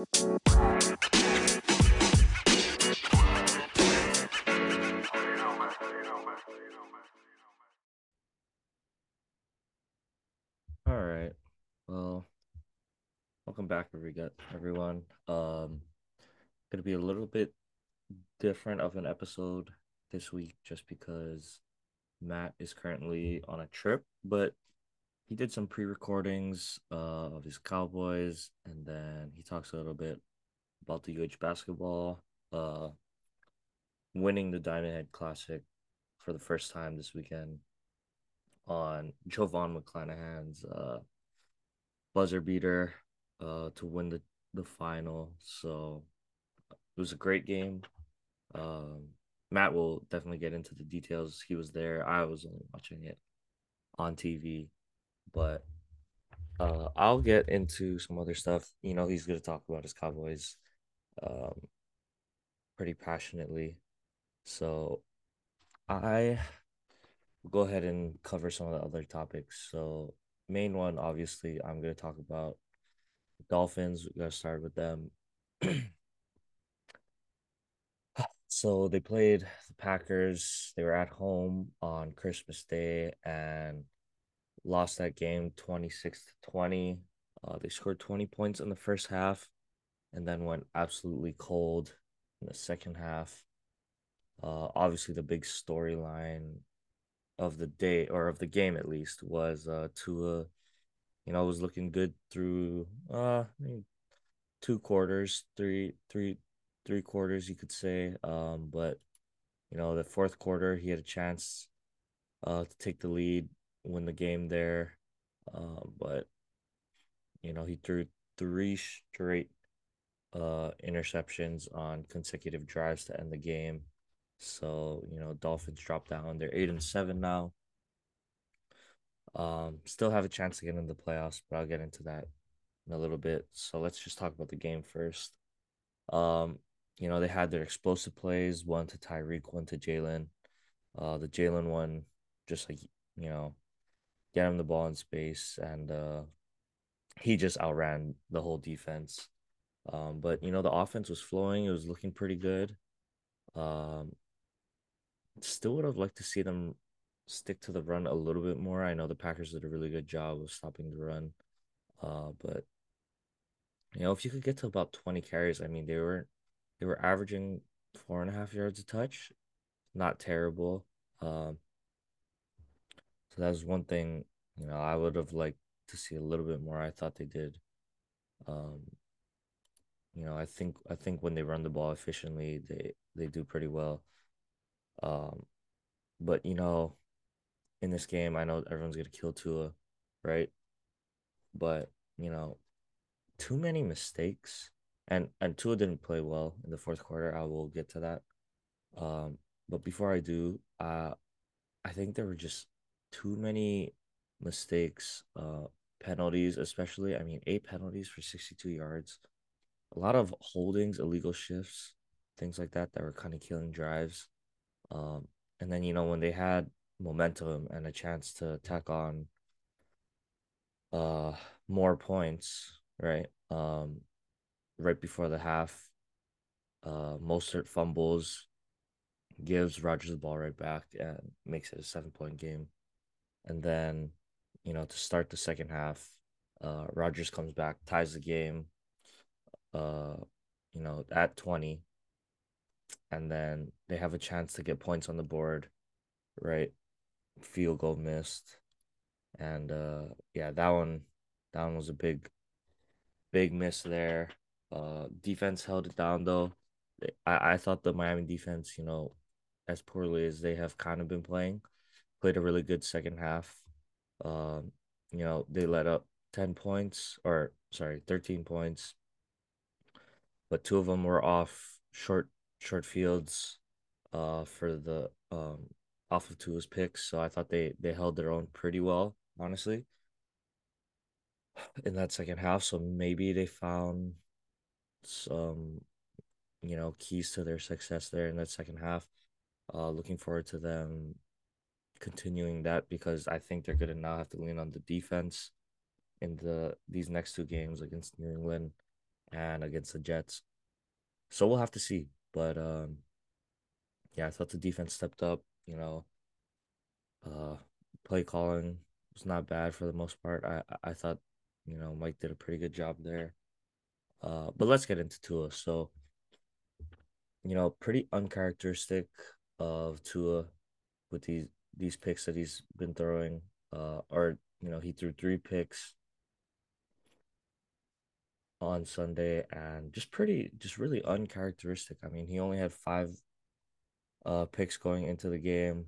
All right. Well, welcome back, everyone. Um, gonna be a little bit different of an episode this week, just because Matt is currently on a trip, but he did some pre-recordings uh, of his Cowboys, and then he talks a little bit about the UH basketball, uh, winning the Diamond Head Classic for the first time this weekend on Jovon McClanahan's uh, buzzer beater uh, to win the, the final. So it was a great game. Um, Matt will definitely get into the details. He was there. I was only watching it on TV, but uh, I'll get into some other stuff. You know, he's going to talk about his Cowboys um, pretty passionately. So I will go ahead and cover some of the other topics. So main one, obviously, I'm going to talk about the Dolphins. We got to start with them. so they played the Packers. They were at home on Christmas Day and lost that game 26 to 20. Uh, they scored 20 points in the first half and then went absolutely cold in the second half. Uh, obviously, the big storyline of the day or of the game at least was uh Tua, you know, was looking good through uh two quarters, three three three quarters you could say. Um, but you know, the fourth quarter he had a chance uh to take the lead, win the game there. Uh, but you know, he threw three straight uh interceptions on consecutive drives to end the game. So, you know, Dolphins drop down. They're eight and seven now. Um, still have a chance to get in the playoffs, but I'll get into that in a little bit. So let's just talk about the game first. Um, you know, they had their explosive plays, one to Tyreek, one to Jalen. Uh, the Jalen one, just like you know, get him the ball in space, and uh, he just outran the whole defense. Um, but you know, the offense was flowing; it was looking pretty good. Um, still would have liked to see them stick to the run a little bit more. I know the Packers did a really good job of stopping the run. Uh, but you know, if you could get to about 20 carries, I mean they were they were averaging four and a half yards a touch. Not terrible. Um so that's one thing, you know, I would have liked to see a little bit more. I thought they did. Um you know, I think I think when they run the ball efficiently, they they do pretty well. Um, but you know, in this game, I know everyone's gonna kill Tua, right? But you know, too many mistakes, and and Tua didn't play well in the fourth quarter. I will get to that. Um, but before I do, uh, I think there were just too many mistakes, uh, penalties, especially. I mean, eight penalties for sixty-two yards, a lot of holdings, illegal shifts, things like that that were kind of killing drives. Um, and then you know when they had momentum and a chance to tack on uh more points, right? Um, right before the half, uh, Mostert fumbles, gives Rodgers the ball right back, and makes it a seven point game. And then, you know, to start the second half, uh, Rodgers comes back, ties the game, uh, you know, at 20 and then they have a chance to get points on the board, right? Field goal missed, and uh, yeah, that one, that one was a big, big miss there. Uh, defense held it down though. I I thought the Miami defense, you know, as poorly as they have kind of been playing, played a really good second half. Um, you know, they let up ten points or sorry, thirteen points, but two of them were off short short fields uh for the um off of Tua's picks. So I thought they they held their own pretty well, honestly, in that second half. So maybe they found some, you know, keys to their success there in that second half. Uh looking forward to them continuing that because I think they're gonna now have to lean on the defense in the these next two games against New England and against the Jets. So we'll have to see. But um, yeah, I thought the defense stepped up. You know, uh, play calling was not bad for the most part. I I thought you know Mike did a pretty good job there. Uh, but let's get into Tua. So, you know, pretty uncharacteristic of Tua with these these picks that he's been throwing. Uh, or you know, he threw three picks on Sunday and just pretty, just really uncharacteristic. I mean, he only had five uh picks going into the game,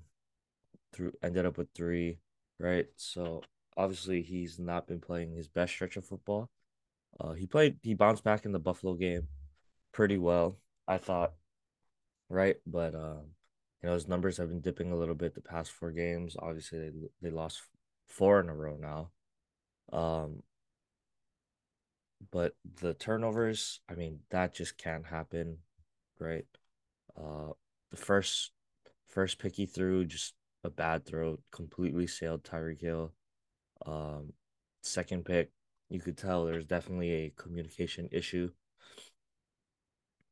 through ended up with three, right? So obviously he's not been playing his best stretch of football. Uh, he played, he bounced back in the Buffalo game pretty well, I thought, right? But um, you know, his numbers have been dipping a little bit the past four games. Obviously, they they lost four in a row now. Um, but the turnovers, I mean, that just can't happen, right? Uh, the first first pick threw, just a bad throw, completely sailed Tyreek Hill. Um, second pick, you could tell there's definitely a communication issue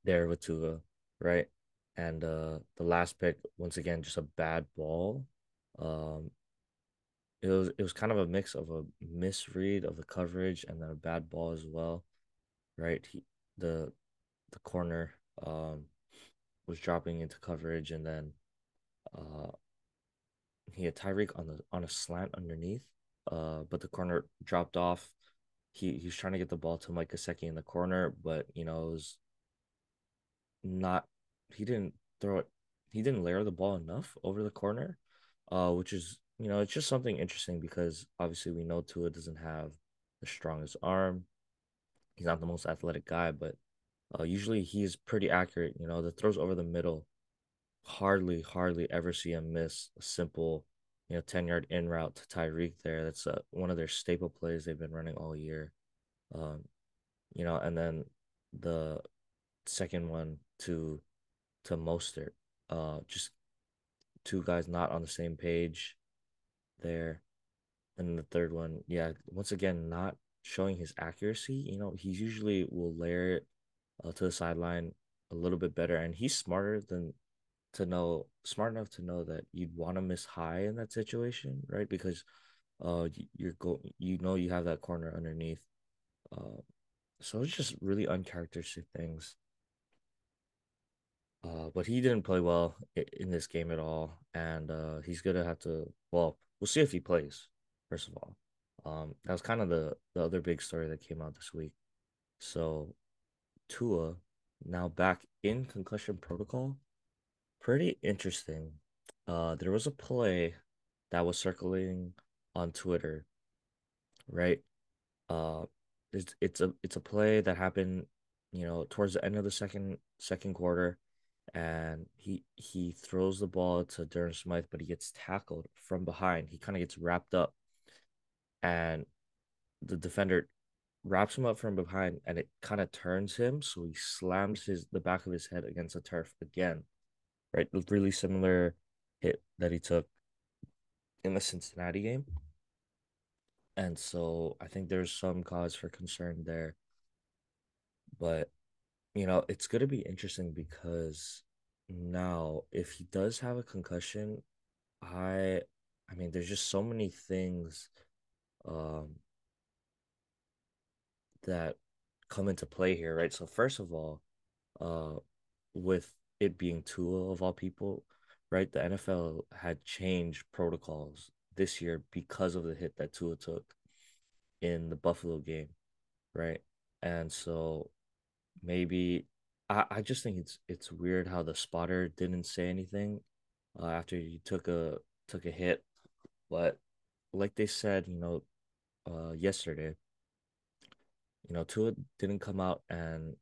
there with Tua, right? And uh, the last pick, once again, just a bad ball. Um, it was it was kind of a mix of a misread of the coverage and then a bad ball as well, right? He the the corner um was dropping into coverage and then uh he had Tyreek on the on a slant underneath, uh, but the corner dropped off. He he was trying to get the ball to Mike Gesicki in the corner, but you know it was not. He didn't throw it. He didn't layer the ball enough over the corner, uh, which is you know it's just something interesting because obviously we know Tua doesn't have the strongest arm. He's not the most athletic guy, but uh, usually he's pretty accurate. You know the throws over the middle hardly, hardly ever see him miss a simple, you know, 10 yard in route to Tyreek there. That's uh, one of their staple plays they've been running all year. Um, you know, and then the second one to to Mostert. Uh, just two guys not on the same page there. And the third one, yeah, once again, not showing his accuracy. You know, he usually will layer it uh, to the sideline a little bit better, and he's smarter than to know smart enough to know that you'd want to miss high in that situation, right? Because uh you're go you know you have that corner underneath. Uh, so it's just really uncharacteristic things. Uh, but he didn't play well in this game at all, and uh, he's gonna have to. Well, we'll see if he plays. First of all, um, that was kind of the the other big story that came out this week. So, Tua now back in concussion protocol pretty interesting. Uh, there was a play that was circulating on Twitter, right? Uh, it's it's a it's a play that happened, you know, towards the end of the second second quarter, and he he throws the ball to Durham Smythe, but he gets tackled from behind. He kind of gets wrapped up, and the defender wraps him up from behind, and it kind of turns him, so he slams his the back of his head against the turf again right? Really similar hit that he took in the Cincinnati game. And so I think there's some cause for concern there. But, you know, it's going to be interesting because now if he does have a concussion, I I mean there's just so many things um that come into play here, right? So first of all, uh with it being Tua of all people, right? The NFL had changed protocols this year because of the hit that Tua took in the Buffalo game, right? And so maybe I, I just think it's it's weird how the spotter didn't say anything uh, after he took a took a hit, but like they said, you know, uh, yesterday, you know, Tua didn't come out and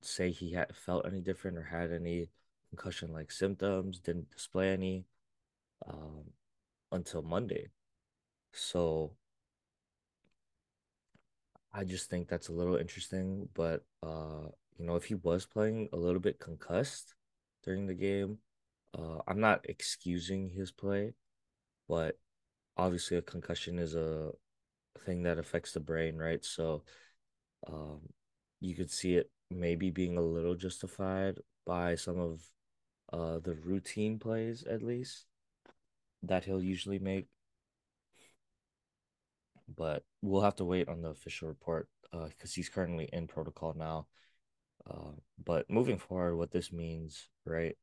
say he had felt any different or had any concussion like symptoms, didn't display any um, until Monday. So I just think that's a little interesting. But uh, you know, if he was playing a little bit concussed during the game, uh, I'm not excusing his play, but obviously a concussion is a thing that affects the brain, right? So um, you could see it maybe being a little justified by some of uh the routine plays at least that he'll usually make. But we'll have to wait on the official report uh because he's currently in protocol now. Uh, but moving forward, what this means, right,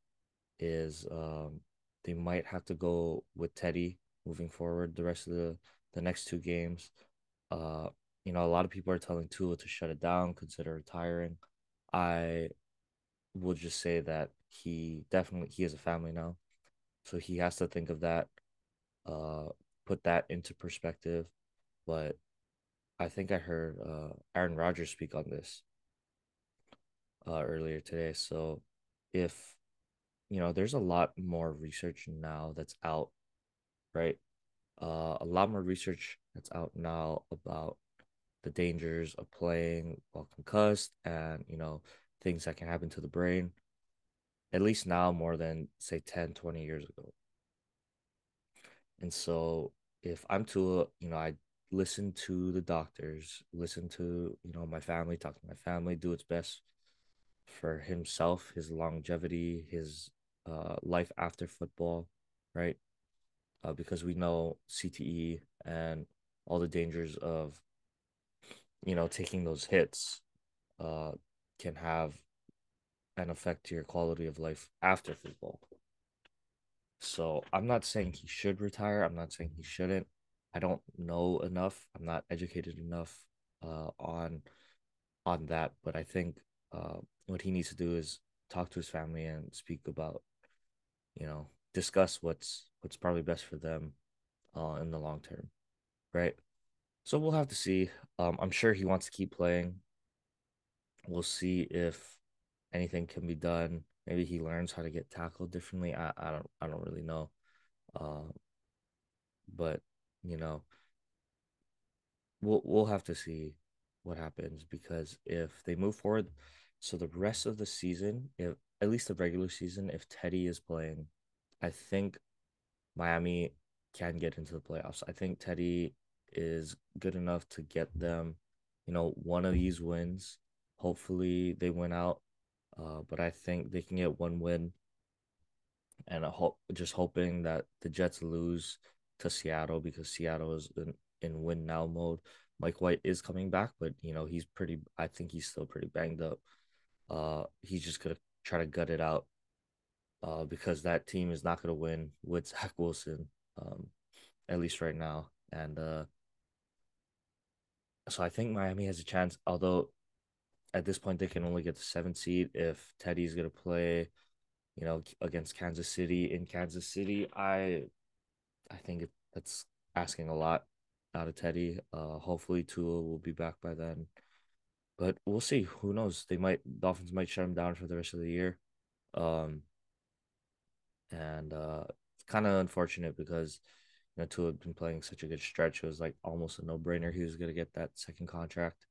is um they might have to go with Teddy moving forward the rest of the the next two games. Uh, you know, a lot of people are telling Tua to shut it down, consider retiring. I will just say that he definitely he has a family now, so he has to think of that, uh, put that into perspective. But I think I heard uh, Aaron Rodgers speak on this uh, earlier today. So if you know, there's a lot more research now that's out, right? Uh, a lot more research that's out now about the dangers of playing while concussed and you know things that can happen to the brain at least now more than say 10 20 years ago and so if i'm to you know i listen to the doctors listen to you know my family talk to my family do its best for himself his longevity his uh, life after football right uh, because we know cte and all the dangers of you know taking those hits uh, can have an effect to your quality of life after football. So I'm not saying he should retire. I'm not saying he shouldn't. I don't know enough. I'm not educated enough uh, on on that. But I think uh, what he needs to do is talk to his family and speak about, you know, discuss what's what's probably best for them uh, in the long term, right? So we'll have to see. Um, I'm sure he wants to keep playing. We'll see if anything can be done. Maybe he learns how to get tackled differently. I, I don't I don't really know. Uh, but you know, we'll we'll have to see what happens because if they move forward, so the rest of the season, if at least the regular season, if Teddy is playing, I think Miami can get into the playoffs. I think Teddy is good enough to get them, you know, one of these wins. Hopefully they win out. Uh, but I think they can get one win. And I hope just hoping that the Jets lose to Seattle because Seattle is in, in win now mode. Mike White is coming back, but you know, he's pretty I think he's still pretty banged up. Uh he's just gonna try to gut it out. Uh, because that team is not gonna win with Zach Wilson, um, at least right now. And uh so I think Miami has a chance, although at this point they can only get the seventh seed if Teddy's gonna play, you know, against Kansas City in Kansas City. I I think that's asking a lot out of Teddy. Uh hopefully Tua will be back by then. But we'll see. Who knows? They might Dolphins might shut him down for the rest of the year. Um and uh it's kind of unfortunate because you know, Tua had been playing such a good stretch. It was like almost a no brainer. He was to get that second contract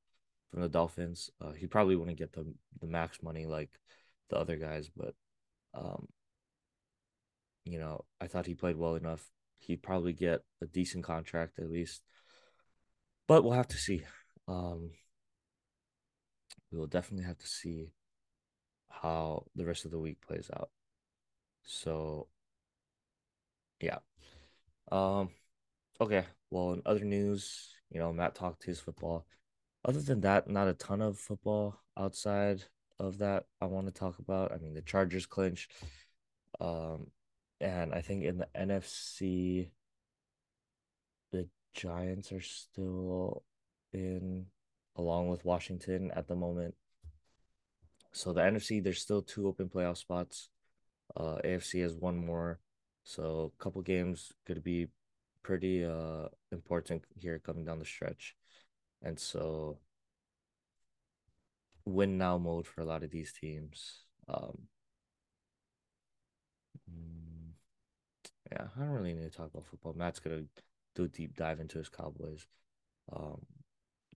from the Dolphins. Uh, he probably wouldn't get the the max money like the other guys, but um, you know, I thought he played well enough. He'd probably get a decent contract at least, but we'll have to see. Um, we will definitely have to see how the rest of the week plays out. So, yeah, um, okay. Well, in other news, you know, Matt talked his football. Other than that, not a ton of football outside of that I want to talk about. I mean, the Chargers clinched. Um, and I think in the NFC, the Giants are still in along with Washington at the moment. So the NFC, there's still two open playoff spots. Uh, AFC has one more. So a couple games could be pretty uh important here coming down the stretch. And so win now mode for a lot of these teams. Um mm, yeah, I don't really need to talk about football. Matt's gonna do a deep dive into his Cowboys. Um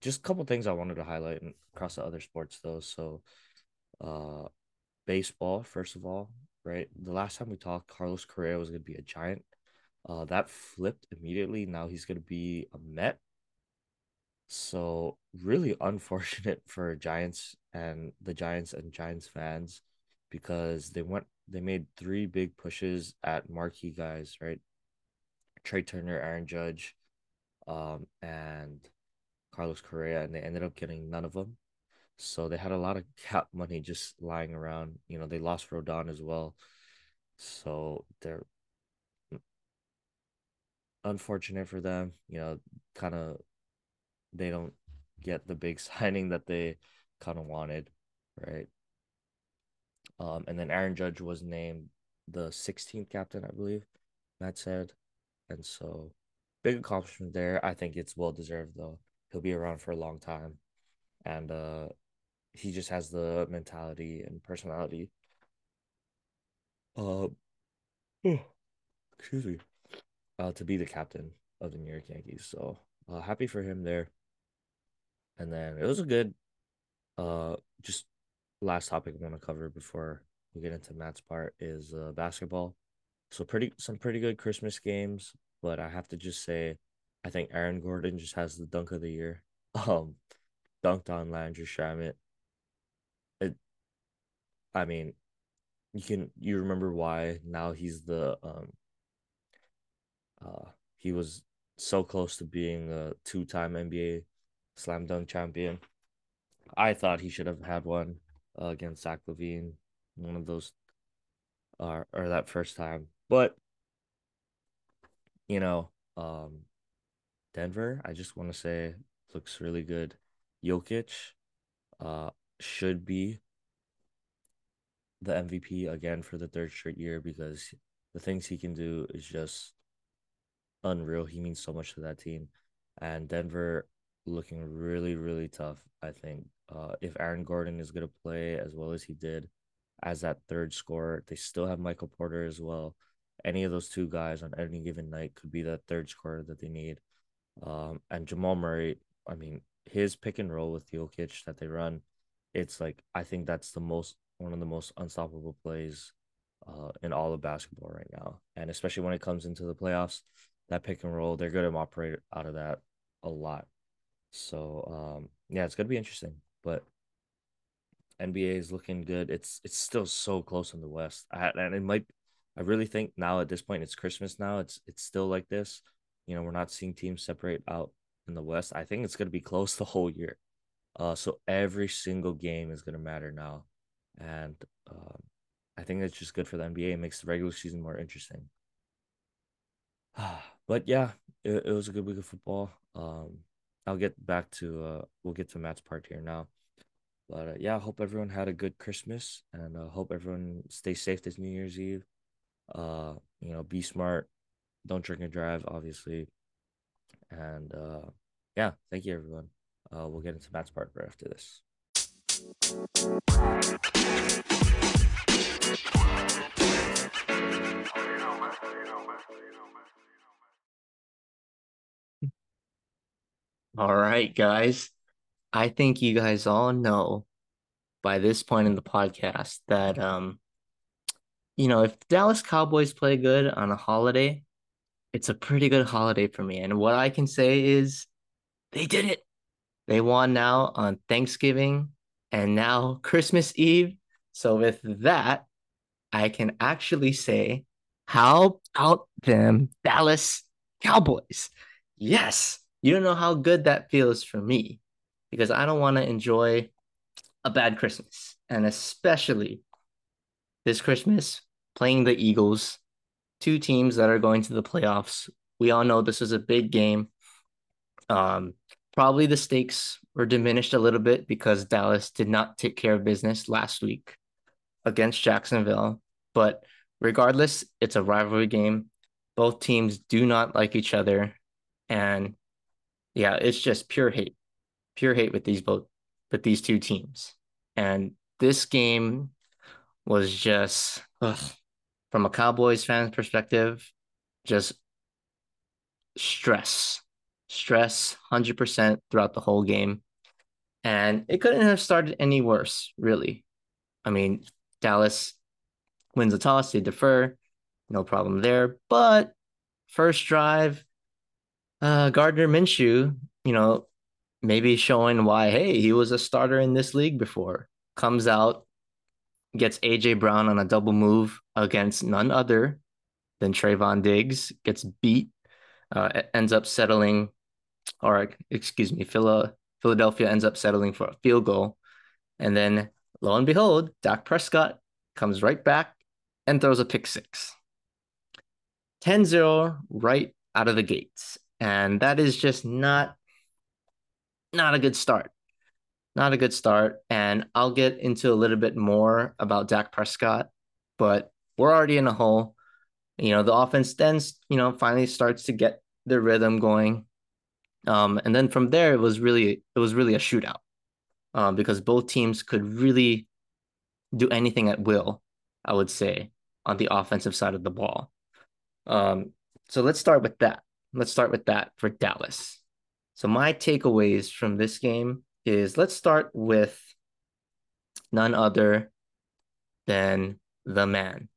just a couple things I wanted to highlight across the other sports though. So uh baseball, first of all, right? The last time we talked, Carlos Correa was going to be a Giant. Uh, that flipped immediately. Now he's going to be a Met. So really unfortunate for Giants and the Giants and Giants fans because they went they made three big pushes at marquee guys, right? Trea Turner, Aaron Judge, um, and Carlos Correa, and they ended up getting none of them. So they had a lot of cap money just lying around. You know, they lost Rodon as well. So they're unfortunate for them. You know, kind of they don't get the big signing that they kind of wanted, right? Um, and then Aaron Judge was named the 16th captain, I believe. Matt said, and so big accomplishment there. I think it's well deserved though. He'll be around for a long time, and uh, he just has the mentality and personality. Uh, excuse me. Uh, to be the captain of the New York Yankees. So uh, happy for him there. And then it was a good, uh, just last topic I want to cover before we get into Matt's part is uh, basketball. So pretty some pretty good Christmas games, but I have to just say, I think Aaron Gordon just has the dunk of the year. Um, dunked on Landry Shamet. It, I mean, you can you remember why now he's the um. Uh, he was so close to being a two-time NBA slam dunk champion. I thought he should have had one uh, against Zach LaVine, one of those, uh, or that first time. But you know, um, Denver, I just want to say looks really good. Jokic, uh, should be the MVP again for the third straight year because the things he can do is just unreal. He means so much to that team, and Denver looking really, really tough. I think uh, if Aaron Gordon is going to play as well as he did as that third scorer, they still have Michael Porter as well. Any of those two guys on any given night could be that third scorer that they need. Um, and Jamal Murray, I mean, his pick and roll with Jokic that they run, it's like I think that's the most one of the most unstoppable plays uh, in all of basketball right now. And especially when it comes into the playoffs, that pick and roll, they're going to operate out of that a lot. So um, yeah, it's gonna be interesting. But NBA is looking good. It's it's still so close in the West, I, and it might. I really think now at this point it's Christmas now. It's it's still like this. You know, we're not seeing teams separate out in the West. I think it's gonna be close the whole year. Uh, so every single game is gonna matter now, and um, I think it's just good for the NBA. It makes the regular season more interesting. but yeah, it, it was a good week of football. Um, I'll get back to uh we'll get to Matt's part here now. But uh, yeah, I hope everyone had a good Christmas and uh, hope everyone stays safe this New Year's Eve. Uh, you know, be smart, don't drink and drive, obviously. And uh, yeah, thank you everyone. Uh, we'll get into Matt's part right after this. All right, guys. I think you guys all know by this point in the podcast that um you know, if Dallas Cowboys play good on a holiday, it's a pretty good holiday for me. And what I can say is they did it. They won now on Thanksgiving and now Christmas Eve. So with that, I can actually say, how about them Dallas Cowboys? Yes. You don't know how good that feels for me because I don't want to enjoy a bad Christmas. And especially this Christmas, playing the Eagles, two teams that are going to the playoffs. We all know this is a big game. Um, probably the stakes were diminished a little bit because Dallas did not take care of business last week against Jacksonville. But regardless, it's a rivalry game. Both teams do not like each other. And yeah, it's just pure hate, pure hate with these both with these two teams. And this game was just ugh, from a Cowboys fan perspective, just stress, stress, hundred percent throughout the whole game, and it couldn't have started any worse, really. I mean, Dallas wins the toss, they defer, no problem there. But first drive, uh, Gardner Minshew, you know, maybe showing why, hey, he was a starter in this league before. comes out, gets AJ Brown on a double move against none other than Trevon Diggs, gets beat, uh, ends up settling, or excuse me, Philadelphia ends up settling for a field goal. And then lo and behold, Dak Prescott comes right back and throws a pick six. 10 0 right out of the gates. And that is just not not a good start. Not a good start. And I'll get into a little bit more about Dak Prescott, but we're already in a hole. You know, the offense then, you know, finally starts to get the rhythm going. Um, and then from there, it was really it was really a shootout um, because both teams could really do anything at will. I would say on the offensive side of the ball. Um, so let's start with that. Let's start with that for Dallas. So my takeaways from this game is let's start with none other than the man,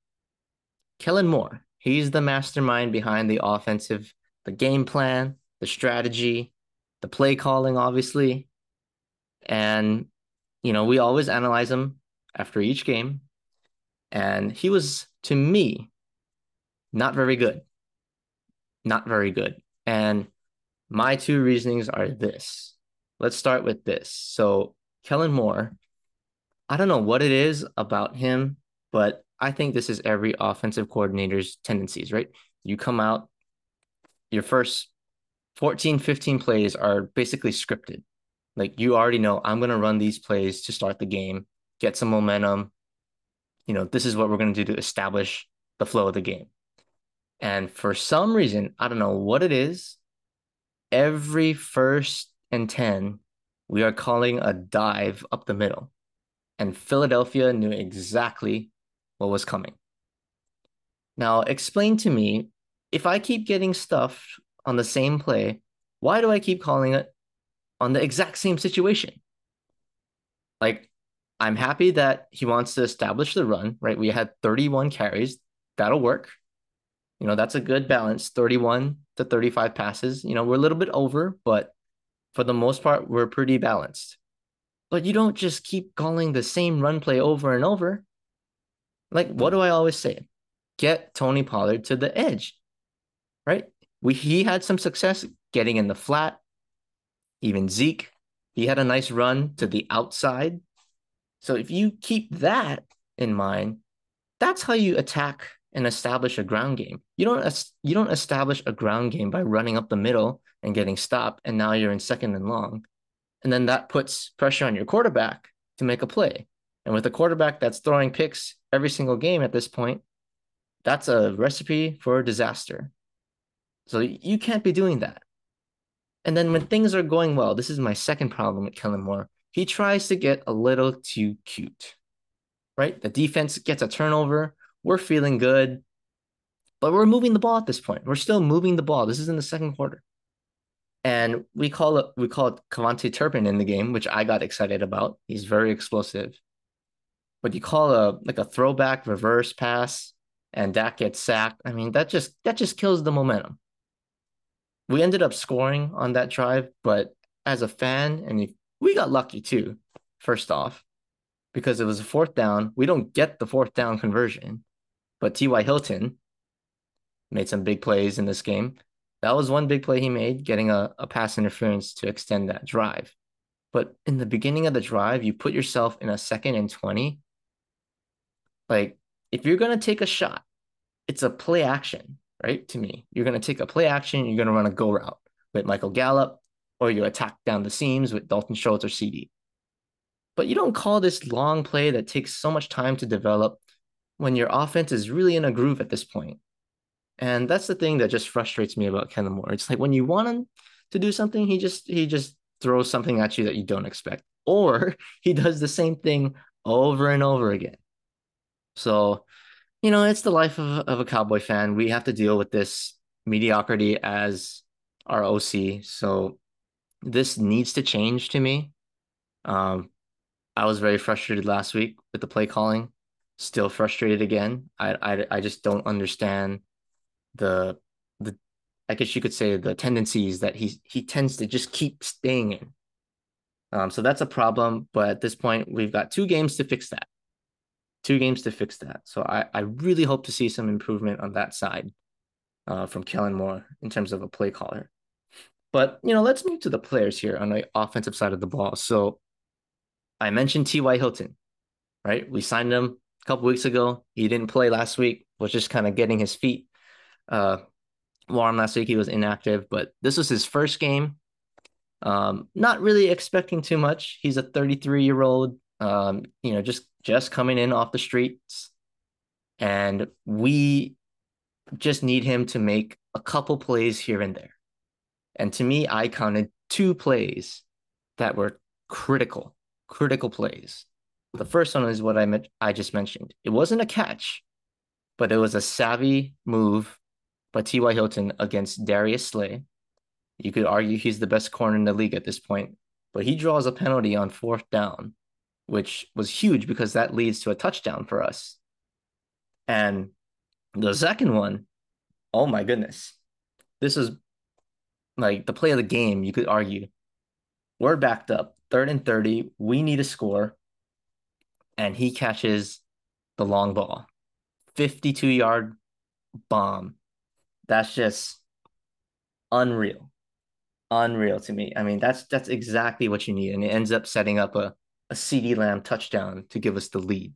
Kellen Moore. He's the mastermind behind the offensive, the game plan, the strategy, the play calling, obviously. And, you know, we always analyze him after each game. And he was, to me, not very good. Not very good. And my two reasonings are this. Let's start with this. So, Kellen Moore, I don't know what it is about him, but I think this is every offensive coordinator's tendencies, right? You come out, your first 14, 15 plays are basically scripted. Like you already know, I'm going to run these plays to start the game, get some momentum. You know, this is what we're going to do to establish the flow of the game. And for some reason, I don't know what it is, every first and 10, we are calling a dive up the middle. And Philadelphia knew exactly what was coming. Now, explain to me if I keep getting stuffed on the same play, why do I keep calling it on the exact same situation? Like, I'm happy that he wants to establish the run, right? We had 31 carries. That'll work. You know, that's a good balance 31 to 35 passes. You know, we're a little bit over, but for the most part, we're pretty balanced. But you don't just keep calling the same run play over and over. Like, what do I always say? Get Tony Pollard to the edge, right? We he had some success getting in the flat. Even Zeke, he had a nice run to the outside. So if you keep that in mind, that's how you attack and establish a ground game. You don't you don't establish a ground game by running up the middle and getting stopped, and now you're in second and long, and then that puts pressure on your quarterback to make a play. And with a quarterback that's throwing picks every single game at this point, that's a recipe for disaster. So you can't be doing that. And then when things are going well, this is my second problem with Kellen Moore. He tries to get a little too cute, right? The defense gets a turnover we're feeling good, but we're moving the ball at this point. We're still moving the ball. This is in the second quarter. And we call it we call it KaVontae Turpin in the game, which I got excited about. He's very explosive. But you call a like a throwback reverse pass and Dak gets sacked. I mean, that just that just kills the momentum. We ended up scoring on that drive, but as a fan, and we got lucky too, first off, because it was a fourth down. We don't get the fourth down conversion. But T.Y. Hilton made some big plays in this game. That was one big play he made, getting a, a pass interference to extend that drive. But in the beginning of the drive, you put yourself in a second and 20. Like, if you're going to take a shot, it's a play action, right? To me, you're going to take a play action, you're going to run a go route with Michael Gallup, or you attack down the seams with Dalton Schultz or CeeDee. But you don't call this long play that takes so much time to develop when your offense is really in a groove at this point. And that's the thing that just frustrates me about Kellen Moore. It's like when you want him to do something, he just he just throws something at you that you don't expect. Or he does the same thing over and over again. So, you know, it's the life of, of a cowboy fan. We have to deal with this mediocrity as our OC. So this needs to change to me. Um, I was very frustrated last week with the play calling still frustrated again. I I I just don't understand the the I guess you could say the tendencies that he he tends to just keep staying in. Um, so that's a problem. But at this point, we've got two games to fix that. Two games to fix that. So I, I really hope to see some improvement on that side uh, from Kellen Moore in terms of a play caller. But you know, let's move to the players here on the offensive side of the ball. So I mentioned T.Y. Hilton, right? We signed him a couple weeks ago. He didn't play last week, was just kind of getting his feet uh warm last week. He was inactive, but this was his first game. Um, not really expecting too much. He's a 33 year old, um, you know, just just coming in off the streets, and we just need him to make a couple plays here and there. And to me, I counted two plays that were critical, critical plays. The first one is what I meant, I just mentioned. It wasn't a catch, but it was a savvy move T.Y. Hilton against Darius Slay. You could argue he's the best corner in the league at this point, but he draws a penalty on fourth down, which was huge because that leads to a touchdown for us. And the second one, oh my goodness. This is like the play of the game, you could argue. We're backed up, third and 30. We need a score. And he catches the long ball, 52 yard bomb. That's just unreal. Unreal to me. I mean, that's that's exactly what you need. And it ends up setting up a, a CeeDee Lamb touchdown to give us the lead.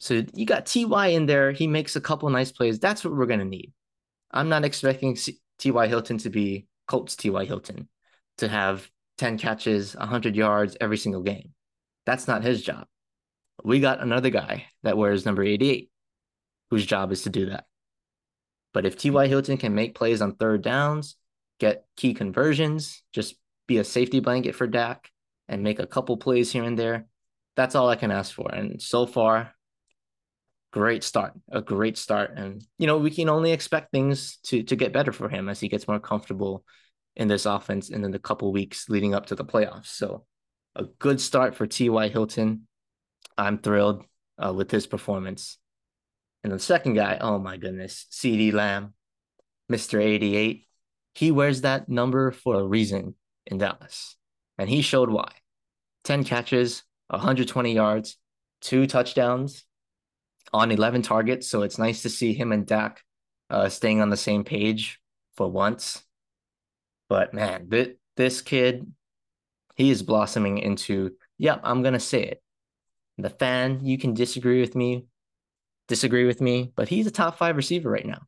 So you got Ty in there. He makes a couple nice plays. That's what we're gonna need. I'm not expecting T.Y. Hilton to be Colts T.Y. Hilton to have 10 catches, 100 yards every single game. That's not his job. We got another guy that wears number 88 whose job is to do that. But if T.Y. Hilton can make plays on third downs, get key conversions, just be a safety blanket for Dak and make a couple plays here and there, that's all I can ask for. And so far, great start, a great start. And, you know, we can only expect things to, to get better for him as he gets more comfortable in this offense and in the couple weeks leading up to the playoffs. So a good start for T.Y. Hilton. I'm thrilled uh, with his performance. And the second guy, oh my goodness, CeeDee Lamb, Mr. 88. He wears that number for a reason in Dallas. And he showed why. 10 catches, 120 yards, two touchdowns, on 11 targets. So it's nice to see him and Dak uh, staying on the same page for once. But man, th- this kid, he is blossoming into, yep, I'm going to say it. The fan, you can disagree with me, disagree with me, but he's a top five receiver right now.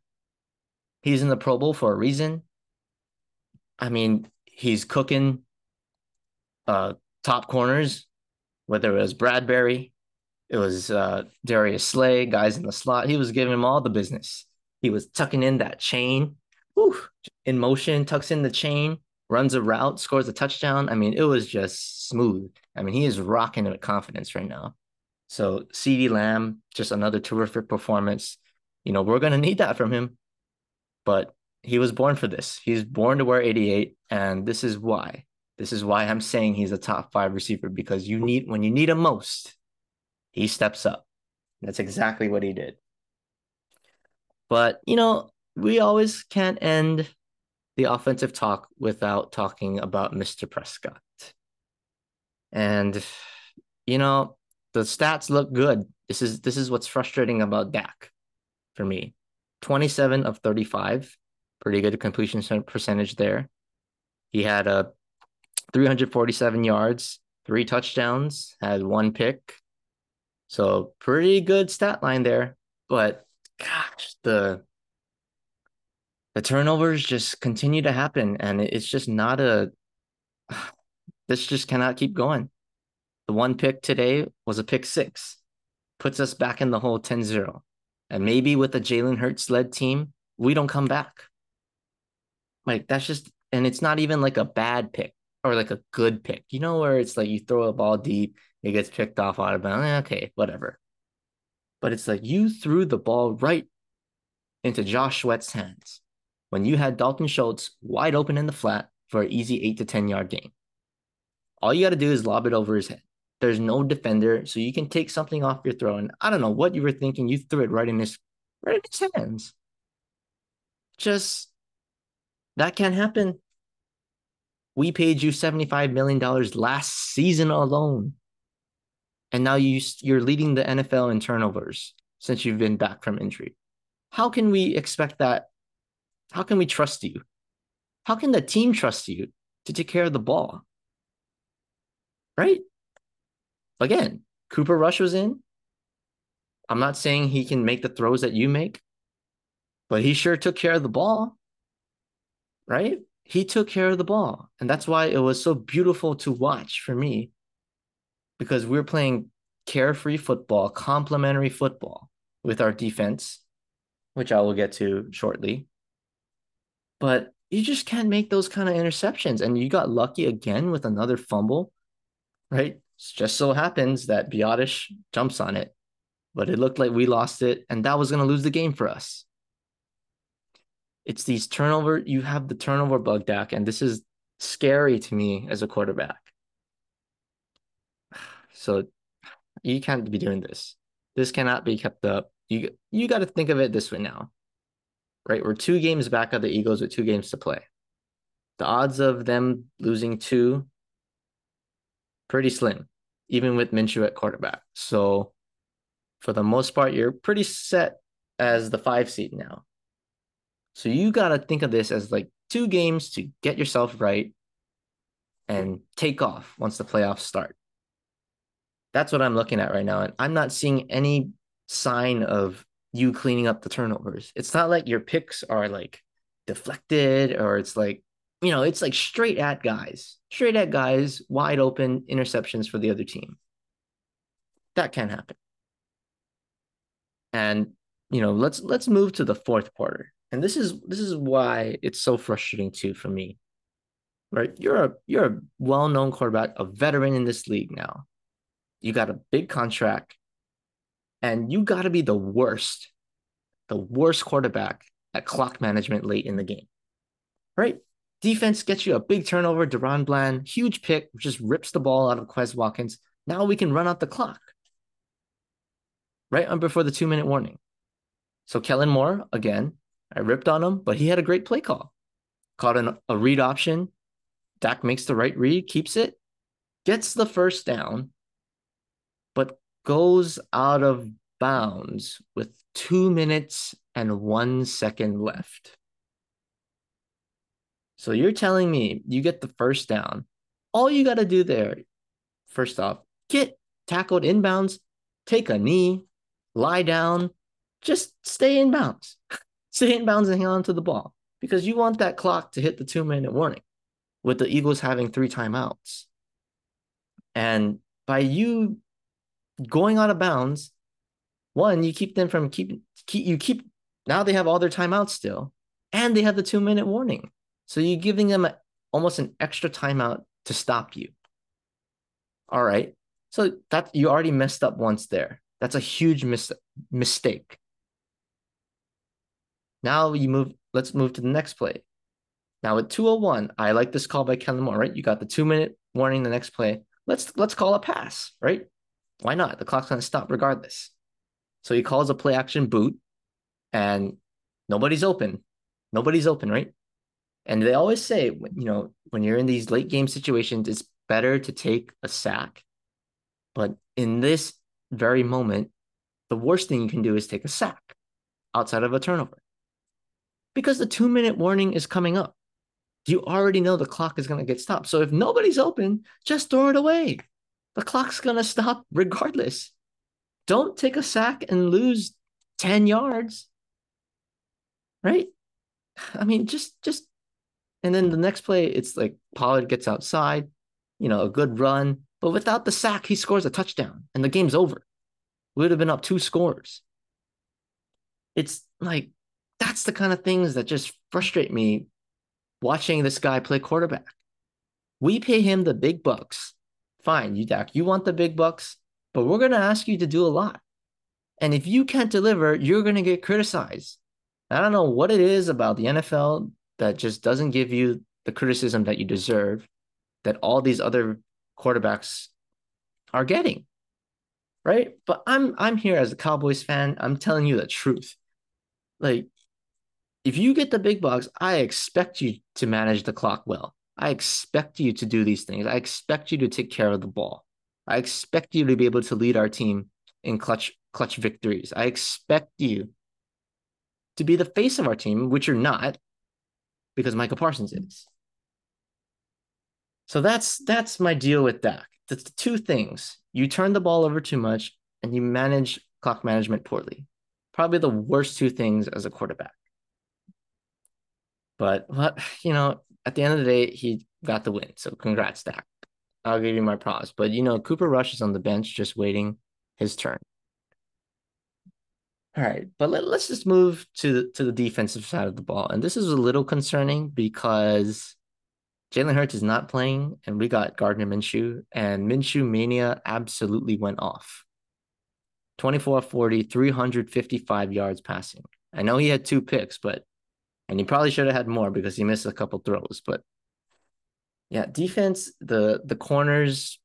He's in the Pro Bowl for a reason. I mean, he's cooking uh, top corners, whether it was Bradberry, it was uh, Darius Slay, guys in the slot. He was giving him all the business. He was tucking in that chain, whew, in motion, tucks in the chain, runs a route, scores a touchdown. I mean, it was just smooth. I mean, he is rocking with confidence right now. So CeeDee Lamb, just another terrific performance. You know, we're gonna need that from him, but he was born for this. He's born to wear 88, and this is why. This is why I'm saying he's a top five receiver because you need when you need him most, he steps up. That's exactly what he did. But, you know, we always can't end the offensive talk without talking about Mr. Prescott. And, you know, the stats look good. This is this is what's frustrating about Dak for me. 27 of 35, pretty good completion percentage there. He had a 347 yards, three touchdowns, had one pick, so pretty good stat line there. But gosh, the the turnovers just continue to happen, and it's just not a. This just cannot keep going. The one pick today was a pick six, puts us back in the hole 10 0. And maybe with a Jalen Hurts led team, we don't come back. Like, that's just, and it's not even like a bad pick or like a good pick, you know, where it's like you throw a ball deep it gets picked off out of bounds. Okay, whatever. But it's like you threw the ball right into Josh Sweat's hands when you had Dalton Schultz wide open in the flat for an easy eight to 10 yard gain. All you got to do is lob it over his head. There's no defender, so you can take something off your throw. And I don't know what you were thinking. You threw it right in his right in his hands. Just that can't happen. We paid you $75 million last season alone. And now you, you're leading the NFL in turnovers since you've been back from injury. How can we expect that? How can we trust you? How can the team trust you to take care of the ball? Right? Again, Cooper Rush was in. I'm not saying he can make the throws that you make, but he sure took care of the ball. Right? He took care of the ball. And that's why it was so beautiful to watch for me because we we're playing carefree football, complementary football with our defense, which I will get to shortly. But you just can't make those kind of interceptions. And you got lucky again with another fumble, right? Just so happens that Biadasz jumps on it, but it looked like we lost it, and that was going to lose the game for us. It's these turnover, you have the turnover bug, Dak, and this is scary to me as a quarterback. So you can't be doing this. This cannot be kept up. You you got to think of it this way now right? We're two games back of the Eagles with two games to play. The odds of them losing two, pretty slim, even with Minshew at quarterback. So for the most part, you're pretty set as the five seed now. So you got to think of this as like two games to get yourself right and take off once the playoffs start. That's what I'm looking at right now. And I'm not seeing any sign of you cleaning up the turnovers. It's not like your picks are like deflected or it's like, you know, it's like straight at guys, straight at guys, wide open interceptions for the other team. That can happen. And you know, let's let's move to the fourth quarter. And this is this is why it's so frustrating too for me. Right? You're a you're a well-known quarterback, a veteran in this league now. You got a big contract and you got to be the worst, the worst quarterback at clock management late in the game, right? Defense gets you a big turnover. DaRon Bland, huge pick, just rips the ball out of Quez Watkins. Now we can run out the clock, right? on before the two minute warning. So Kellen Moore, again, I ripped on him, but he had a great play call. Caught an, a read option. Dak makes the right read, keeps it, gets the first down, but goes out of bounds with two minutes and one second left. So you're telling me you get the first down. All you got to do there, first off, get tackled inbounds, take a knee, lie down, just stay in bounds. stay in bounds and hang on to the ball because you want that clock to hit the two minute warning with the Eagles having three timeouts. And by you going out of bounds, one, you keep them from keeping keep you keep now they have all their timeouts still, and they have the two minute warning. So you're giving them a, almost an extra timeout to stop you. All right. So that you already messed up once there. That's a huge mis- mistake. Now you move, let's move to the next play. Now at 201, I like this call by Kellen Moore, right? You got the two minute warning the next play. Let's let's call a pass, right? Why not? The clock's gonna stop regardless. So he calls a play action boot, and nobody's open. Nobody's open, right? And they always say, you know, when you're in these late game situations, it's better to take a sack. But in this very moment, the worst thing you can do is take a sack outside of a turnover because the two minute warning is coming up. You already know the clock is going to get stopped. So if nobody's open, just throw it away. The clock's going to stop regardless. Don't take a sack and lose 10 yards. Right? I mean, just, just, and then the next play, it's like Pollard gets outside, you know, a good run, but without the sack, he scores a touchdown and the game's over. We would have been up two scores. It's like, that's the kind of things that just frustrate me watching this guy play quarterback. We pay him the big bucks fine, you Dak, you want the big bucks, but we're going to ask you to do a lot. And if you can't deliver, you're going to get criticized. I don't know what it is about the NFL that just doesn't give you the criticism that you deserve that all these other quarterbacks are getting. Right? But I'm I'm here as a Cowboys fan. I'm telling you the truth. Like if you get the big bucks, I expect you to manage the clock well. I expect you to do these things. I expect you to take care of the ball. I expect you to be able to lead our team in clutch clutch victories. I expect you to be the face of our team, which you're not, because Micah Parsons is. So that's that's my deal with Dak. That's the two things. You turn the ball over too much and you manage clock management poorly. Probably the worst two things as a quarterback. But what you know, at the end of the day, he got the win. So congrats, Dak. I'll give you my props. But you know, Cooper Rush is on the bench just waiting his turn. All right, but let, us just move to to the defensive side of the ball. And this is a little concerning because Jalen Hurts is not playing, and we got Gardner Minshew, and Minshew mania absolutely went off. 24 40, 355 yards passing. I know he had two picks, but and he probably should have had more because he missed a couple throws. But yeah, defense, the the corners,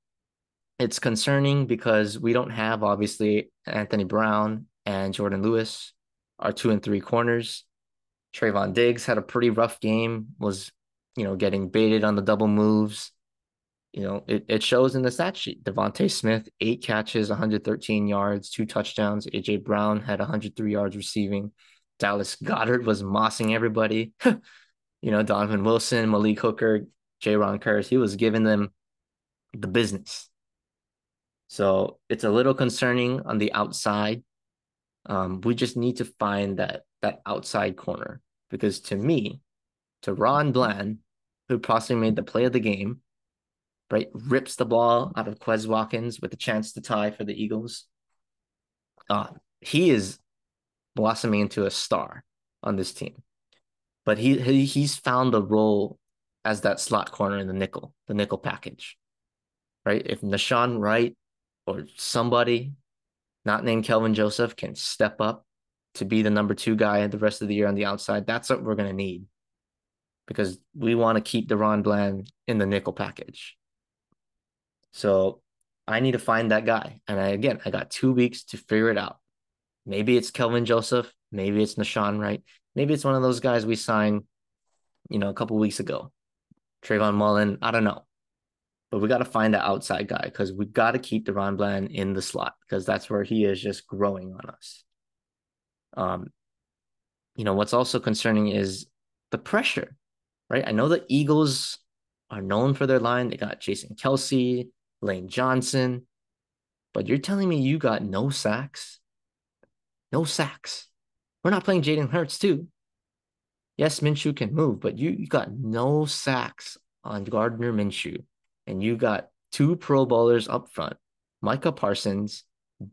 it's concerning because we don't have obviously Anthony Brown and Jordan Lewis, our two and three corners. Trevon Diggs had a pretty rough game, was you know getting baited on the double moves. You know, it, it shows in the stat sheet. DeVonta Smith, eight catches, 113 yards, two touchdowns. AJ Brown had 103 yards receiving. Dallas Goedert was mossing everybody. you know, Donovan Wilson, Malik Hooker, Jayron Kearse, he was giving them the business. So it's a little concerning on the outside. Um, we just need to find that that outside corner because to me, DaRon Bland, who possibly made the play of the game, right, rips the ball out of Quez Watkins with a chance to tie for the Eagles. Uh, he is blossoming into a star on this team. But he, he he's found a role as that slot corner in the nickel, the nickel package. Right? If Nahshon Wright or somebody not named Kelvin Joseph can step up to be the number two guy the rest of the year on the outside, that's what we're gonna need. Because we want to keep DaRon Bland in the nickel package. So I need to find that guy. And I, again, I got two weeks to figure it out. Maybe it's Kelvin Joseph. Maybe it's Nahshon Wright. Maybe it's one of those guys we signed, you know, a couple weeks ago. Trayvon Mullen. I don't know. But we got to find that outside guy because we got to keep DaRon Bland in the slot because that's where he is just growing on us. Um, you know, what's also concerning is the pressure, right? I know the Eagles are known for their line. They got Jason Kelce, Lane Johnson, but you're telling me you got no sacks? No sacks. We're not playing Jaden Hurts, too. Yes, Minshew can move, but you, you got no sacks on Gardner Minshew. And you got two Pro Bowlers up front Micah Parsons,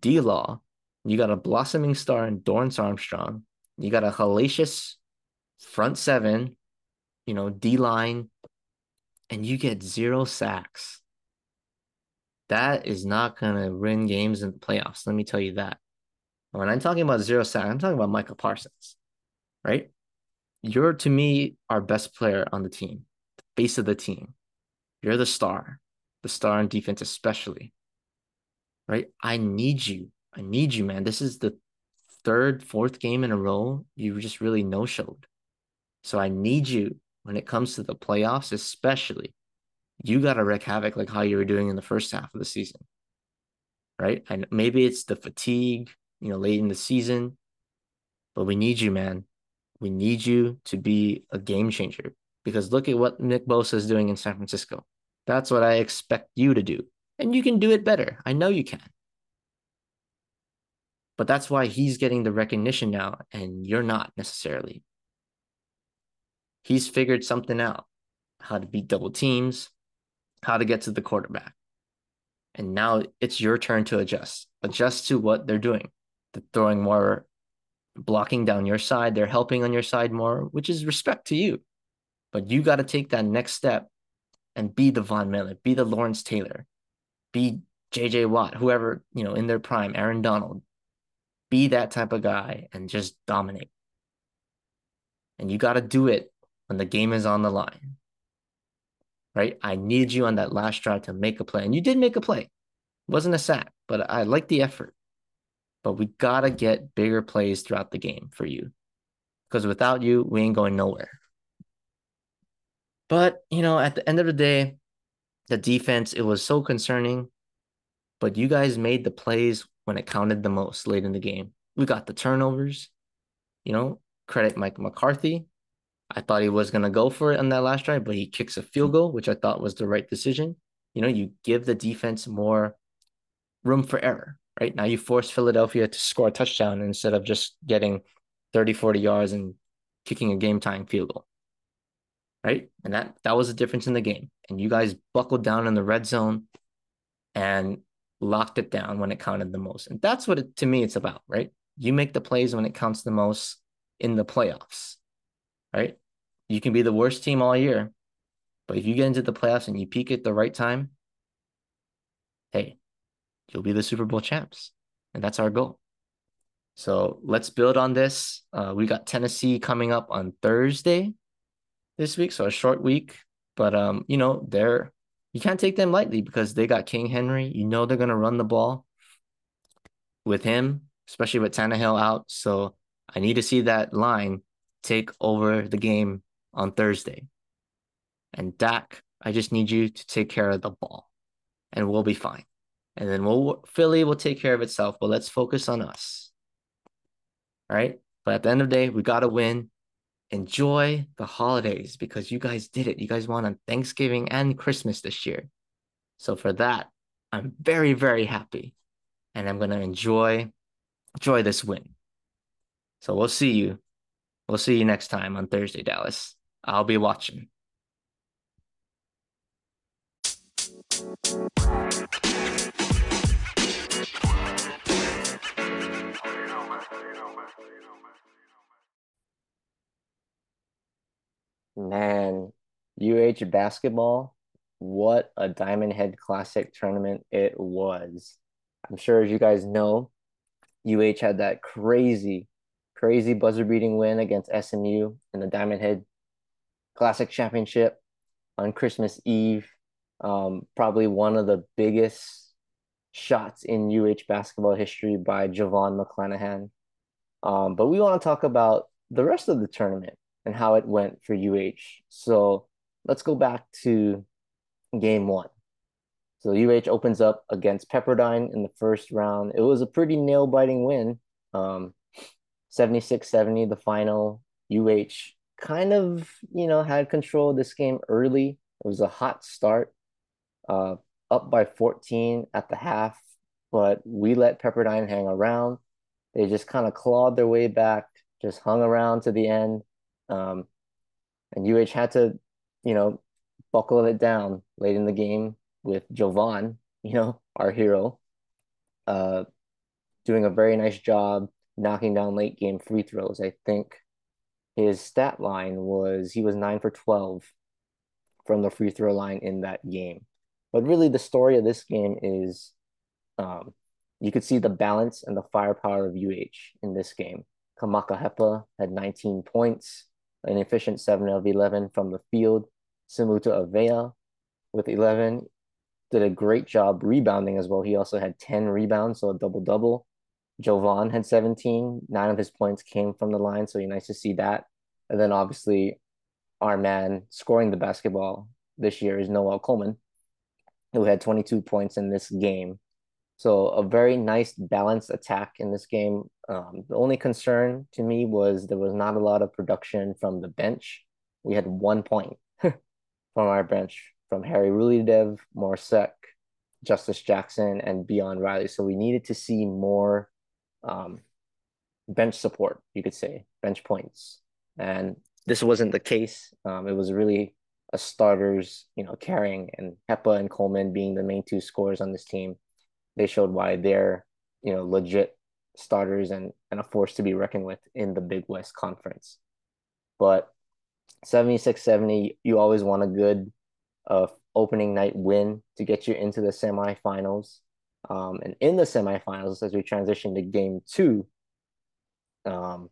D Law. You got a blossoming star in Dorance Armstrong. You got a hellacious front seven, you know, D line, and you get zero sacks. That is not going to win games in the playoffs. Let me tell you that. When I'm talking about zero sack, I'm talking about Micah Parsons, right? You're to me our best player on the team, the face of the team. You're the star, the star on defense, especially. Right? I need you. I need you, man. This is the third, fourth game in a row you just really no showed. So I need you when it comes to the playoffs, especially. You got to wreak havoc like how you were doing in the first half of the season. Right? And maybe it's the fatigue, you know, late in the season. But we need you, man. We need you to be a game changer because look at what Nick Bosa is doing in San Francisco. That's what I expect you to do. And you can do it better. I know you can. But that's why he's getting the recognition now, and you're not necessarily. He's figured something out how to beat double teams, how to get to the quarterback. And now it's your turn to adjust, adjust to what they're doing. They're throwing more blocking down your side. They're helping on your side more, which is respect to you. But you got to take that next step and be the Von Miller, be the Lawrence Taylor, be JJ Watt, whoever, you know, in their prime, Aaron Donald. Be that type of guy and just dominate. And you got to do it when the game is on the line. Right? I need you on that last drive to make a play. And you did make a play. It wasn't a sack, but I like the effort but we gotta get bigger plays throughout the game for you. Because without you, we ain't going nowhere. But, you know, at the end of the day, the defense, it was so concerning. But you guys made the plays when it counted the most late in the game. We got the turnovers. You know, credit Mike McCarthy. I thought he was going to go for it on that last drive, but he kicks a field goal, which I thought was the right decision. You know, you give the defense more room for error, right? Now you force Philadelphia to score a touchdown instead of just getting 30, 40 yards and kicking a game time field goal. Right. And that that was the difference in the game. And you guys buckled down in the red zone and locked it down when it counted the most. And that's what it, to me it's about, right? You make the plays when it counts the most in the playoffs. Right? You can be the worst team all year, but if you get into the playoffs and you peak at the right time, hey, you'll be the Super Bowl champs. And that's our goal. So let's build on this. Uh, we got Tennessee coming up on Thursday this week, so a short week. But um, you know, they're you can't take them lightly because they got King Henry. You know they're gonna run the ball with him, especially with Tannehill out. So I need to see that line take over the game on Thursday. And Dak, I just need you to take care of the ball, and we'll be fine. And then we'll Philly will take care of itself. But let's focus on us. All right. But at the end of the day, we got to win. Enjoy the holidays because you guys did it. You guys won on Thanksgiving and Christmas this year. So for that, I'm very, very happy. And I'm gonna enjoy enjoy this win. So we'll see you. We'll see you next time on Thursday, Dallas. I'll be watching. Man, UH basketball, what a Diamond Head Classic tournament it was. I'm sure as you guys know, UH had that crazy, crazy buzzer beating win against SMU in the Diamond Head Classic Championship on Christmas Eve. Um, probably one of the biggest shots in UH basketball history by Jovon McClanahan. Um, but we want to talk about the rest of the tournament and how it went for UH. So let's go back to game one. So UH opens up against Pepperdine in the first round. It was a pretty nail biting win. Um, 76 70, the final. UH kind of, you know, had control of this game early. It was a hot start, uh, up by 14 at the half, but we let Pepperdine hang around. They just kind of clawed their way back, just hung around to the end. Um, and UH had to, you know, buckle it down late in the game with Jovon, you know, our hero, uh, doing a very nice job knocking down late game free throws. I think his stat line was he was nine for 12 from the free throw line in that game. But really, the story of this game is um, you could see the balance and the firepower of UH in this game. Kamaka Hepa had 19 points, an efficient 7 of 11 from the field. Samuta Avea with 11 did a great job rebounding as well. He also had 10 rebounds, so a double double. Jovon had 17. Nine of his points came from the line, so nice to see that. And then obviously, our man scoring the basketball this year is Noel Coleman, who had 22 points in this game. So a very nice balanced attack in this game. Um, the only concern to me was there was not a lot of production from the bench. We had one point from our bench from Harry Rouhliadeff, Morsek, Justice Jackson, and Beon Riley. So we needed to see more um, bench support, you could say, bench points. And this wasn't the case. Um, it was really a starters, you know, carrying and Hepa and Coleman being the main two scorers on this team they showed why they're you know legit starters and, and a force to be reckoned with in the Big West Conference. But 76-70, you always want a good uh, opening night win to get you into the semifinals. Um, and in the semifinals, as we transition to game two, um,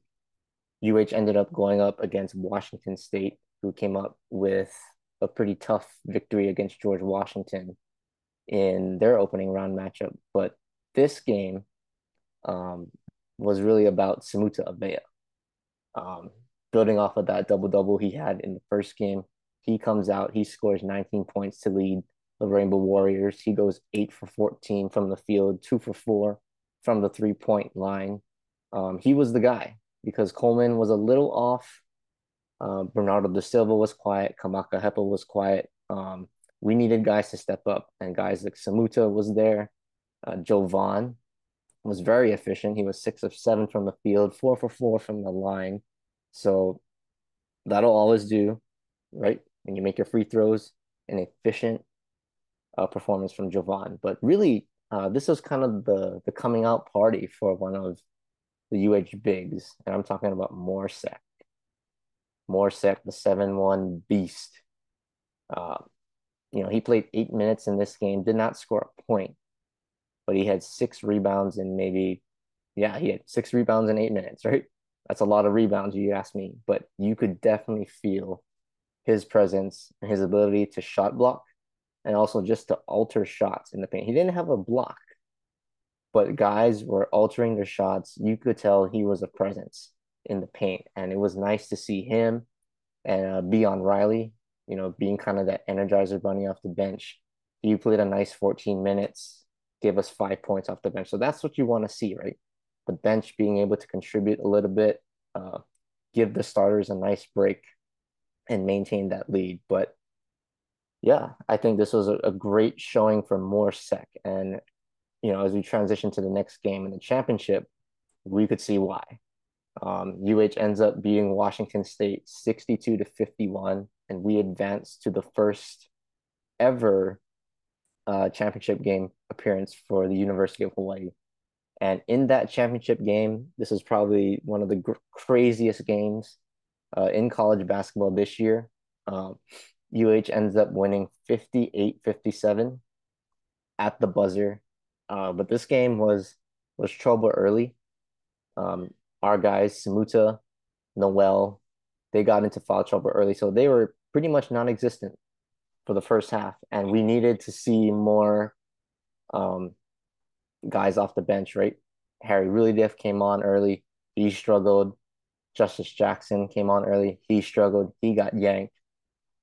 UH ended up going up against Washington State, who came up with a pretty tough victory against George Washington in their opening round matchup. But this game um, was really about Samuta Avea. Um, building off of that double double he had in the first game, He comes out, he scores 19 points to lead the Rainbow Warriors. He goes eight for 14 from the field, two for four from the three point line. Um, he was the guy because Coleman was a little off. Uh, Bernardo da Silva was quiet. Kamaka Hepa was quiet. Um, we needed guys to step up, and guys like Samuta was there. Uh, Jovon was very efficient. He was six of seven from the field, four for four from the line. So that'll always do, right? When you make your free throws, an efficient uh, performance from Jovon. But really, uh, this was kind of the the coming out party for one of the UH bigs, and I'm talking about Mor Seck. Morsek, the seven one beast. Uh, you know, he played eight minutes in this game, did not score a point, but he had six rebounds and maybe, yeah, he had six rebounds in eight minutes, right? That's a lot of rebounds, you ask me. But you could definitely feel his presence and his ability to shot block and also just to alter shots in the paint. He didn't have a block, but guys were altering their shots. You could tell he was a presence in the paint, and it was nice to see him and uh, Beon Riley, you know, being kind of that energizer bunny off the bench. You played a nice 14 minutes, gave us five points off the bench. So that's what you want to see, right? The bench being able to contribute a little bit, uh, give the starters a nice break and maintain that lead. But yeah, I think this was a, a great showing for Mor Seck. And, you know, as we transition to the next game in the championship, we could see why. Um, UH ends up being Washington State 62 to 51, and we advanced to the first ever uh, championship game appearance for the University of Hawaii. And in that championship game, this is probably one of the gr- craziest games uh, in college basketball this year. Um, UH ends up winning 58 57 at the buzzer. Uh, but this game was was trouble early. Um, our guys, Samuta, Noel, they got into foul trouble early. So they were pretty much non existent for the first half. And we needed to see more um, guys off the bench, right? Harry Rouhliadeff came on early. He struggled. Justice Jackson came on early. He struggled. He got yanked.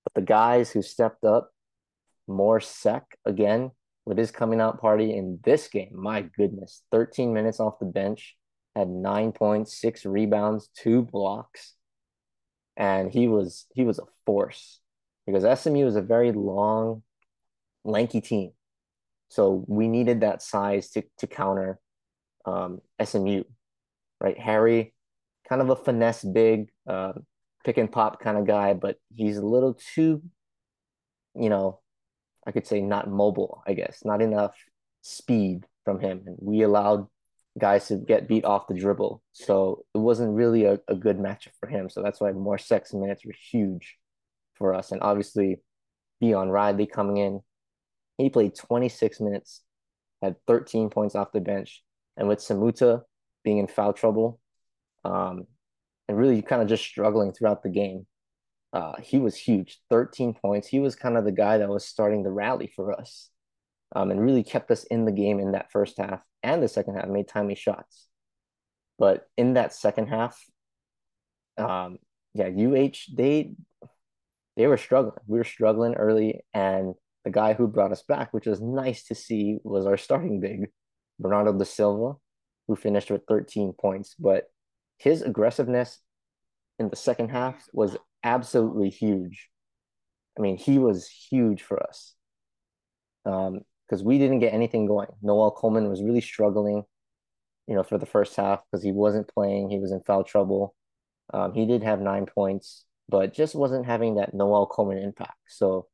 But the guys who stepped up, Mor Seck again with his coming out party in this game, my goodness, 13 minutes off the bench, had nine points, six rebounds, two blocks. And he was he was a force because SMU is a very long, lanky team. So we needed that size to to counter um, SMU, right? Harry, kind of a finesse big, uh, pick and pop kind of guy, but he's a little too, you know, I could say not mobile, I guess, not enough speed from him. And we allowed guys to get beat off the dribble. So it wasn't really a, a good matchup for him. So that's why Mor Seck minutes were huge for us. And obviously, Beon Riley coming in, he played 26 minutes, had 13 points off the bench. And with Samuta being in foul trouble, um, and really kind of just struggling throughout the game. Uh, he was huge, 13 points. He was kind of the guy that was starting the rally for us um, and really kept us in the game in that first half and the second half, made timely shots. But in that second half, um, yeah, UH, they they were struggling. We were struggling early, and the guy who brought us back, which was nice to see, was our starting big, Bernardo da Silva, who finished with 13 points. But his aggressiveness in the second half was absolutely huge. I mean, he was huge for us because we didn't get anything going. Noel Coleman was really struggling, you know, for the first half because he wasn't playing. He was in foul trouble. Um, he did have nine points, but just wasn't having that Noel Coleman impact. So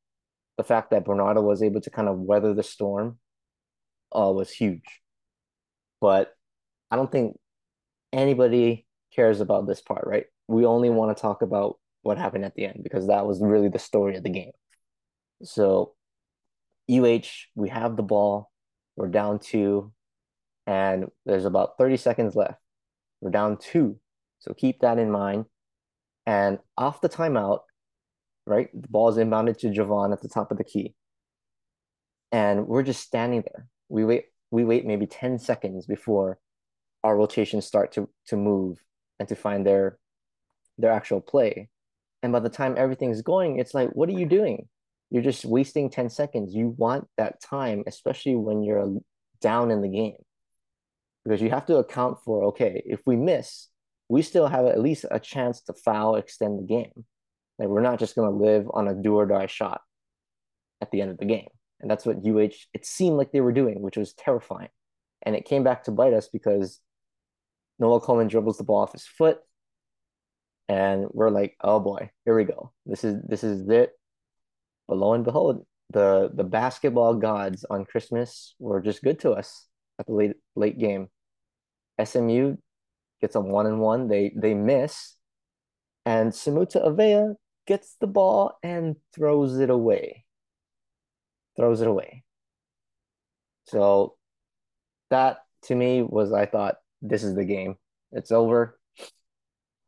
the fact that Bernardo was able to kind of weather the storm uh, was huge. But I don't think anybody cares about this part, right? We only want to talk about what happened at the end because that was really the story of the game. So, UH, we have the ball, we're down two, and there's about 30 seconds left. We're down two. So keep that in mind. And off the timeout, right? The ball is inbounded to Jovon at the top of the key. And we're just standing there. We wait, we wait maybe 10 seconds before our rotations start to to move and to find their their actual play. And by the time everything's going, it's like, what are you doing? You're just wasting 10 seconds. You want that time, especially when you're down in the game. Because you have to account for, okay, if we miss, we still have at least a chance to foul extend the game. Like we're not just gonna live on a do or die shot at the end of the game. And that's what UH it seemed like they were doing, which was terrifying. And it came back to bite us because Noel Coleman dribbles the ball off his foot. And we're like, oh boy, here we go. This is this is it. But lo and behold, the the basketball gods on Christmas were just good to us at the late late game. SMU gets a one and one. They they miss, and Samuta Avea gets the ball and throws it away. Throws it away. So that to me was I thought this is the game. It's over.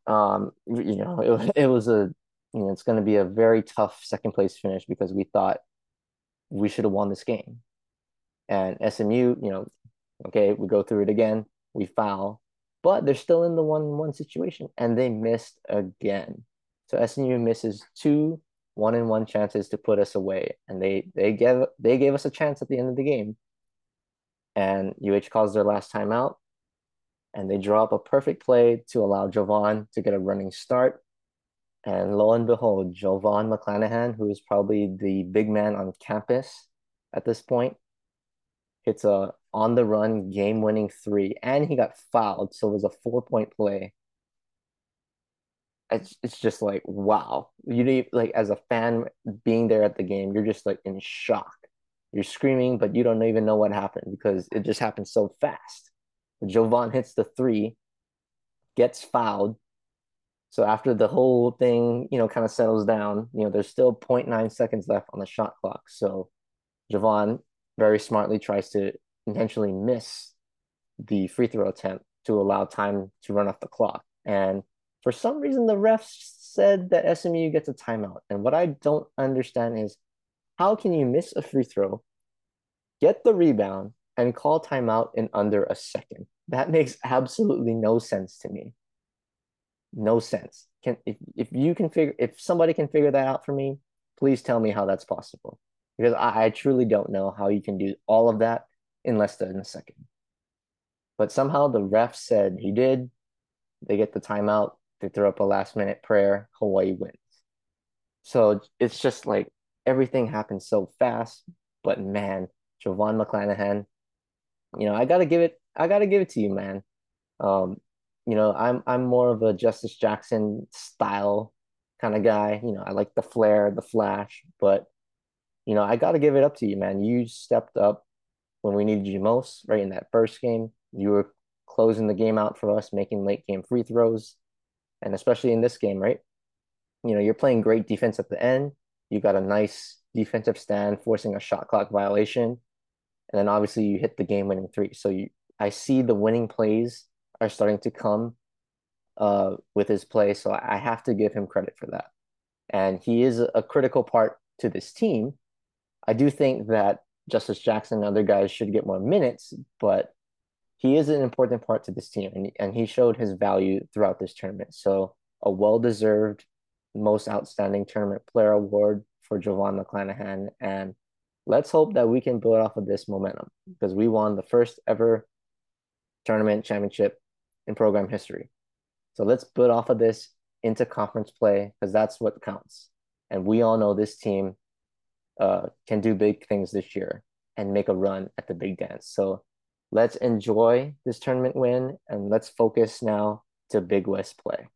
Um, you know, it, it was a you know, it's going to be a very tough second place finish because we thought we should have won this game. And SMU, you know, okay, we go through it again, we foul, but they're still in the one-one situation and they missed again. So SMU misses two one-in-one chances to put us away, and they they gave they gave us a chance at the end of the game. And UH calls their last timeout, and they draw up a perfect play to allow Jovon to get a running start. And lo and behold, Jovon McClanahan, who is probably the big man on campus at this point, hits a on the run game winning three, and he got fouled, so it was a four point play. It's it's just like wow, you need like as a fan being there at the game, you're just like in shock. You're screaming, but you don't even know what happened because it just happened so fast. Jovon hits the three, gets fouled. So after the whole thing, you know, kind of settles down, you know, there's still 0.9 seconds left on the shot clock. So Jovon very smartly tries to intentionally miss the free throw attempt to allow time to run off the clock. And for some reason, the refs said that SMU gets a timeout. And what I don't understand is how can you miss a free throw, get the rebound, and call timeout in under a second? That makes absolutely no sense to me. No sense. Can if, if you can figure if somebody can figure that out for me, please tell me how that's possible because I, I truly don't know how you can do all of that in less than a second. But somehow the ref said he did. They get the timeout. They throw up a last minute prayer. Hawaii wins. So it's just like everything happens so fast. But man, Jovon McClanahan, you know, I gotta give it. I gotta give it to you, man. Um, you know, I'm I'm more of a Justice Jackson style kind of guy. You know, I like the flair, the flash, but you know, I got to give it up to you, man. You stepped up when we needed you most, right? In that first game, you were closing the game out for us, making late game free throws. And especially in this game, right? You know, you're playing great defense at the end. You got a nice defensive stand, forcing a shot clock violation. And then obviously you hit the game winning three. So you, I see the winning plays are starting to come uh, with his play. So I have to give him credit for that. And he is a critical part to this team I do think that Justice Jackson and other guys should get more minutes, but he is an important part to this team and, and he showed his value throughout this tournament. So a well-deserved most outstanding tournament player award for Jovon McClanahan. And let's hope that we can build off of this momentum because we won the first ever tournament championship in program history. So let's build off of this into conference play because that's what counts. And we all know this team uh, can do big things this year and make a run at the big dance. So let's enjoy this tournament win and let's focus now to Big West play.